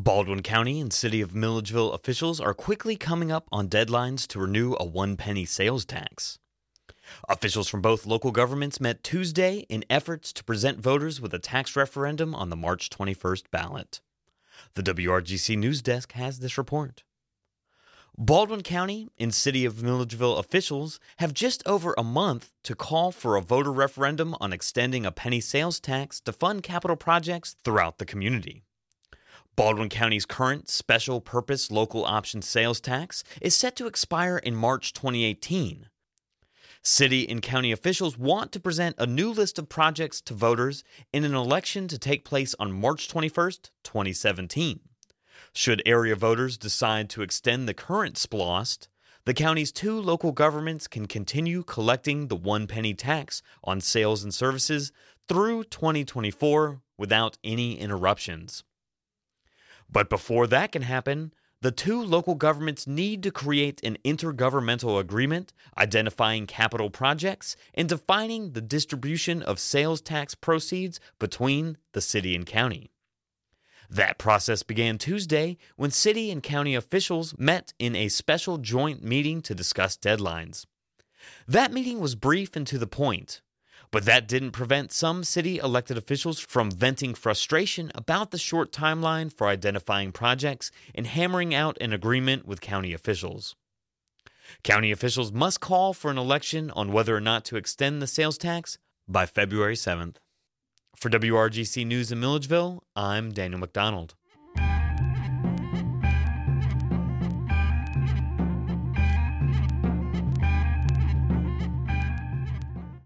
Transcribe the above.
Baldwin County and City of Milledgeville officials are quickly coming up on deadlines to renew a one penny sales tax. Officials from both local governments met Tuesday in efforts to present voters with a tax referendum on the March 21st ballot. The WRGC News Desk has this report. Baldwin County and City of Milledgeville officials have just over a month to call for a voter referendum on extending a penny sales tax to fund capital projects throughout the community. Baldwin County's current special purpose local option sales tax is set to expire in March 2018. City and county officials want to present a new list of projects to voters in an election to take place on March 21st, 2017. Should area voters decide to extend the current SPLOST, the county's two local governments can continue collecting the one penny tax on sales and services through 2024 without any interruptions. But before that can happen, the two local governments need to create an intergovernmental agreement identifying capital projects and defining the distribution of sales tax proceeds between the city and county. That process began Tuesday when city and county officials met in a special joint meeting to discuss deadlines. That meeting was brief and to the point, but that didn't prevent some city elected officials from venting frustration about the short timeline for identifying projects and hammering out an agreement with county officials. County officials must call for an election on whether or not to extend the sales tax by February 7th. For WRGC News in Milledgeville, I'm Daniel McDonald.